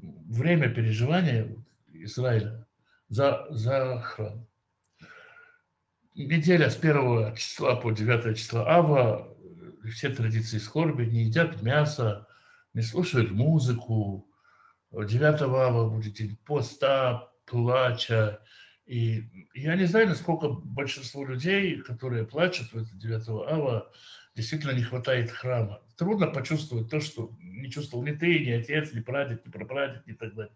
время переживания Израиля за, за храм. Неделя с 1 числа по 9 числа Ава, все традиции скорби, не едят мясо, не слушают музыку. 9 Ава будет день поста, плача. И я не знаю, насколько большинство людей, которые плачут в это 9 Ава, действительно не хватает храма. Трудно почувствовать то, что не чувствовал ни ты, ни отец, ни прадед, ни прапрадед, и так далее.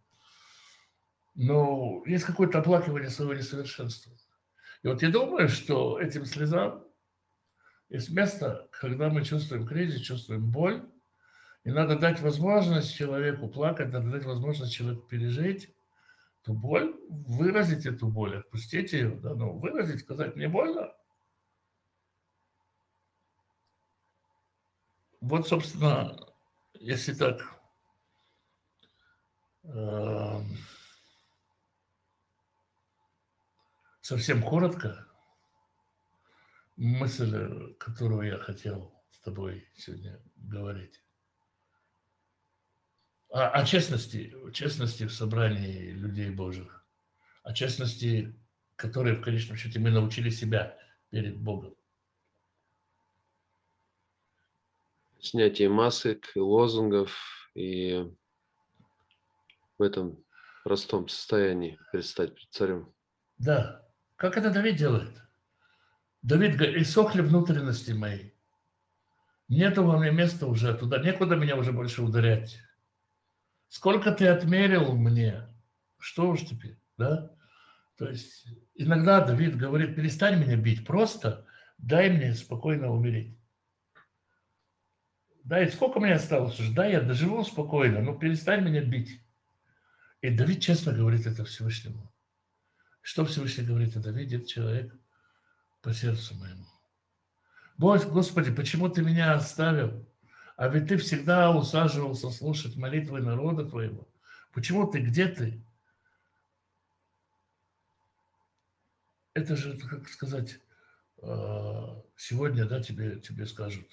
Но есть какое-то оплакивание своего несовершенства. И вот я думаю, что этим слезам есть место, когда мы чувствуем кризис, чувствуем боль, и надо дать возможность человеку плакать, надо дать возможность человеку пережить эту боль, выразить эту боль, отпустить ее, да, ну, выразить, сказать, мне больно. Вот, собственно, если так э, совсем коротко, мысль, которую я хотел с тобой сегодня говорить. О, о честности, честности в собрании людей Божьих. О честности, которые в конечном счете мы научили себя перед Богом. Снятие масок, лозунгов и в этом простом состоянии предстать перед царем. Да. Как это Давид делает? Давид говорит, иссохли внутренности мои. Нету во мне места уже туда, некуда меня уже больше ударять. Сколько ты отмерил мне? Что уж теперь, да? То есть иногда Давид говорит, перестань меня бить, просто дай мне спокойно умереть. Да, и сколько мне осталось уже? Да, я доживу спокойно, но перестань меня бить. И Давид честно говорит это Всевышнему. Что Всевышний говорит, это видит человек по сердцу моему. Господи, почему ты меня оставил? А ведь ты всегда усаживался слушать молитвы народа твоего. Почему ты, где ты? Это же, как сказать, сегодня, да, тебе, тебе скажут,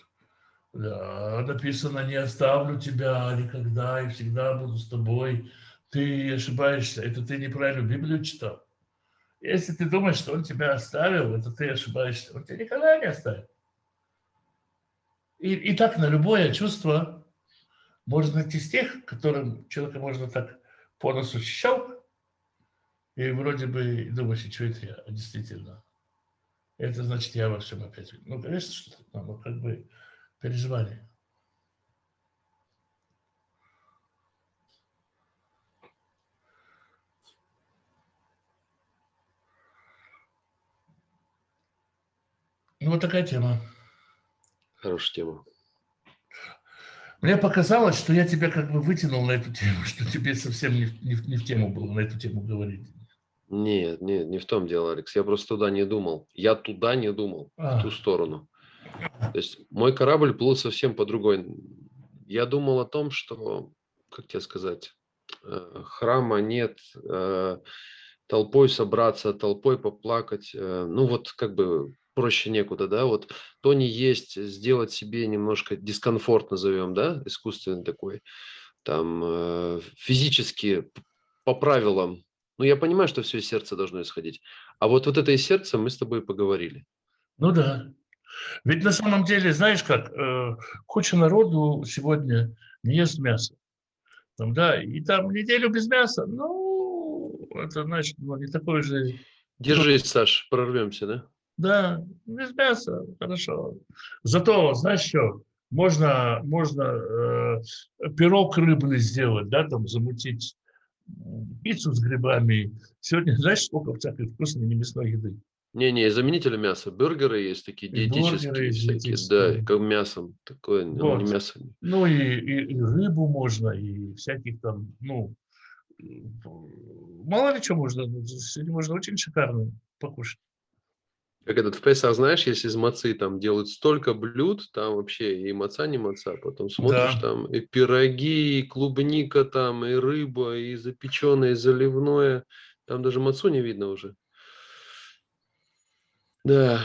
да, написано, не оставлю тебя никогда и всегда буду с тобой. Ты ошибаешься, это ты неправильно Библию читал. Если ты думаешь, что он тебя оставил, это ты ошибаешься. Он тебя никогда не оставит. И, и так на любое чувство можно найти с тех, которым человека можно так по носу щелк, и вроде бы думаешь, что это я, а действительно. Это значит, я во всем опять. Ну, конечно, что ну, как бы переживание. Ну, вот такая тема. Хорошая тема. Мне показалось, что я тебя как бы вытянул на эту тему, <laughs> что тебе совсем не, не, не в тему было на эту тему говорить. Нет, нет, не в том дело, Алекс. Я просто туда не думал. Я туда не думал, а. в ту сторону. То есть мой корабль плыл совсем по другой. Я думал о том, что, как тебе сказать, э, храма нет, э, толпой собраться, толпой поплакать. Э, ну вот как бы проще некуда, да, вот то не есть, сделать себе немножко дискомфорт, назовем, да, искусственный такой, там, э, физически по правилам. Ну, я понимаю, что все из сердца должно исходить. А вот, вот это из сердца мы с тобой поговорили. Ну да. Ведь на самом деле, знаешь как, э, куча народу сегодня не ест мясо. Там, да, и там неделю без мяса, ну, это значит, ну, не такой же... Держись, Саш, прорвемся, да? Да, без мяса, хорошо. Зато, знаешь что, можно, можно э, пирог рыбный сделать, да, там замутить пиццу с грибами. Сегодня, знаешь, сколько всякой вкусной немясной еды? Не-не, заменители мяса. Бюргеры есть такие диетические всякие, да, как мясом. Такое, ну, вот. не мясо. Ну и, и, и рыбу можно, и всяких там, ну, мало ли что можно. Сегодня можно очень шикарно покушать. Как этот в Песах, знаешь, если из мацы там делают столько блюд, там вообще и маца не маца, потом смотришь да. там и пироги, и клубника там, и рыба, и запеченное, и заливное. Там даже мацу не видно уже. Да.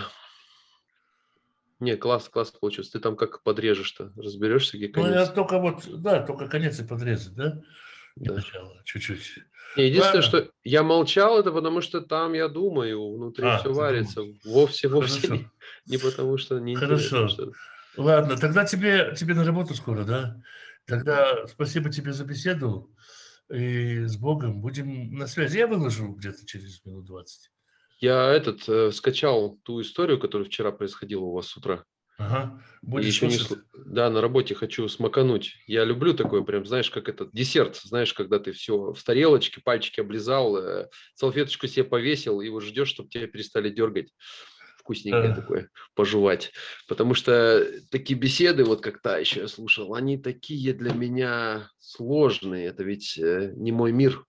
Не, класс, класс получился. Ты там как подрежешь-то? Разберешься, где конец? Ну, я только вот, да, только конец и подрезать, да? Да. Начало, чуть-чуть. Единственное, Ладно. что я молчал, это потому что там, я думаю, внутри а, все варится. Думаешь. Вовсе, вовсе не, не потому что не Хорошо. Что... Ладно, тогда тебе, тебе на работу скоро, да? Тогда спасибо тебе за беседу. И с Богом. Будем на связи. Я выложу где-то через минут 20. Я этот э, скачал ту историю, которая вчера происходила у вас с утра. Ага. Будешь еще не... Да, на работе хочу смакануть. Я люблю такой прям, знаешь, как этот десерт. Знаешь, когда ты все в тарелочке, пальчики облизал, э, салфеточку себе повесил, и вот ждешь, чтобы тебя перестали дергать. Вкусненькое а. такое, пожевать. Потому что такие беседы, вот как та еще я слушал, они такие для меня сложные. Это ведь э, не мой мир.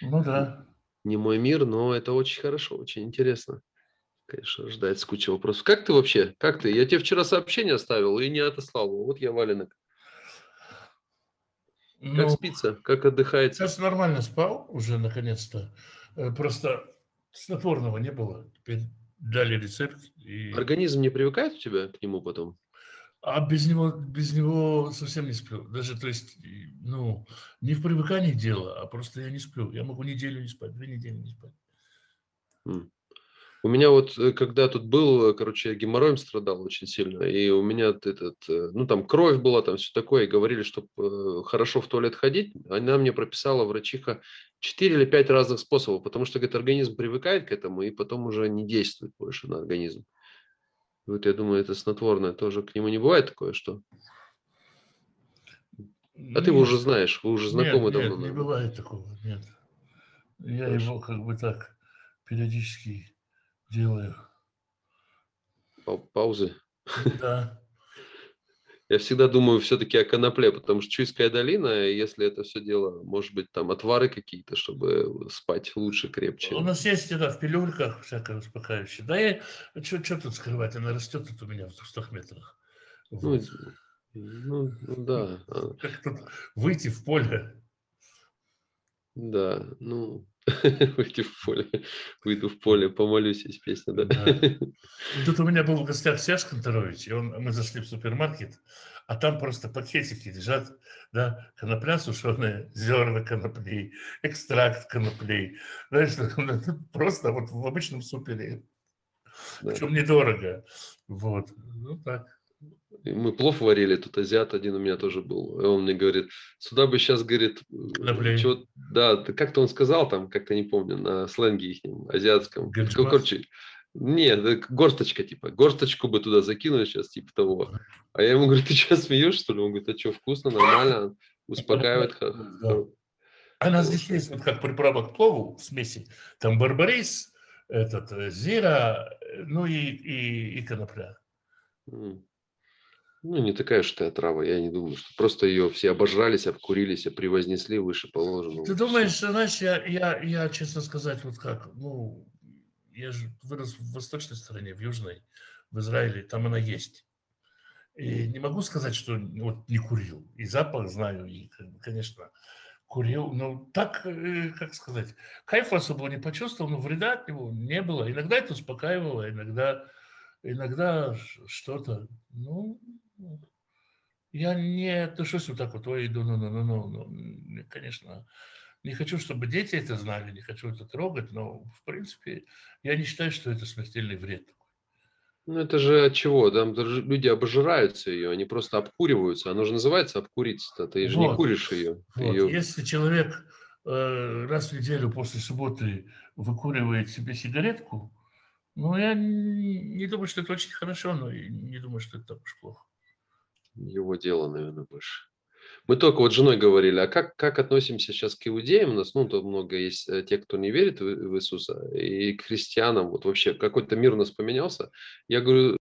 Ну да. Не мой мир, но это очень хорошо, очень интересно конечно, ждать куча вопросов. Как ты вообще? Как ты? Я тебе вчера сообщение оставил и не отослал. Вот я валенок. Ну, как спится? Как отдыхается? Сейчас нормально спал уже наконец-то. Э, просто снотворного не было. Теперь дали рецепт. И... Организм не привыкает у тебя к нему потом? А без него, без него совсем не сплю. Даже, то есть, ну, не в привыкании дело, а просто я не сплю. Я могу неделю не спать, две недели не спать. У меня вот, э, когда тут был, э, короче, я геморроем страдал очень сильно, и у меня этот, э, ну, там кровь была, там все такое, и говорили, чтобы хорошо в туалет ходить, она мне прописала, врачиха, 4 или 5 разных способов, потому что, говорит, организм привыкает к этому, и потом уже не действует больше на организм. Вот я думаю, это снотворное тоже к нему не бывает такое, что... А ты его уже знаешь, вы уже знакомы нет, давно. Нет, не бывает такого, нет. Я его как бы так периодически делаю. Паузы? Да. <laughs> Я всегда думаю все-таки о конопле, потому что Чуйская долина, если это все дело, может быть, там отвары какие-то, чтобы спать лучше, крепче. У нас есть это в пилюльках всякое успокаивающее. Да и что тут скрывать, она растет тут у меня в 200 метрах. Ну, вот. Ну, ну, ну да. Как тут выйти в поле? Да, ну, <laughs> выйти в поле, выйду в поле, помолюсь, есть песня, да. Да. <laughs> Тут у меня был в гостях Серж Конторович, и он, мы зашли в супермаркет, а там просто пакетики лежат, да, конопля сушеная, зерна коноплей, экстракт коноплей. Знаешь, <laughs> просто вот в обычном супере. Да. Причем недорого. Вот. Ну так. Мы плов варили, тут азиат один у меня тоже был. И он мне говорит, сюда бы сейчас, говорит, Коноплей. чё- да, как-то он сказал там, как-то не помню, на сленге их азиатском. Короче, нет, э, горсточка типа, горсточку бы туда закинуть сейчас, типа того. А я ему говорю, ты что, смеешь, что ли? Он говорит, а что, вкусно, нормально, успокаивает. Да. А у нас здесь есть вот как приправа к плову в смеси. Там барбарис, этот, э, зира, э, ну и, и, и конопля. Ну, не такая уж ты отрава, я не думаю, что просто ее все обожрались, обкурились, превознесли выше положенного. Ты думаешь, знаешь, я, я, я, честно сказать, вот как, ну, я же вырос в восточной стране, в южной, в Израиле, там она есть. И не могу сказать, что вот не курил. И запах знаю, и, конечно, курил. Но так, э, как сказать, кайфа особо не почувствовал, но вреда от него не было. Иногда это успокаивало, иногда, иногда что-то. Ну, я не отношусь вот так вот, ой, ну, ну, ну, ну, ну, ну, м, конечно, не хочу, чтобы дети это знали, не хочу это трогать, но, в принципе, я не считаю, что это смертельный вред. Ну, это же от чего? Там даже люди обожираются ее, они просто обкуриваются. Оно же называется обкуриться-то. Ты же не Вот. куришь ее. Вот. ее... Если человек э, раз в неделю после субботы выкуривает себе сигаретку, ну, я не, не думаю, что это очень хорошо, но и не думаю, что это так уж плохо. Его дело, наверное, больше. Мы только вот с женой говорили, а как, как относимся сейчас к иудеям? У нас, ну, тут много есть э, те, кто не верит в, в Иисуса, и к христианам. Вот вообще какой-то мир у нас поменялся. Я говорю,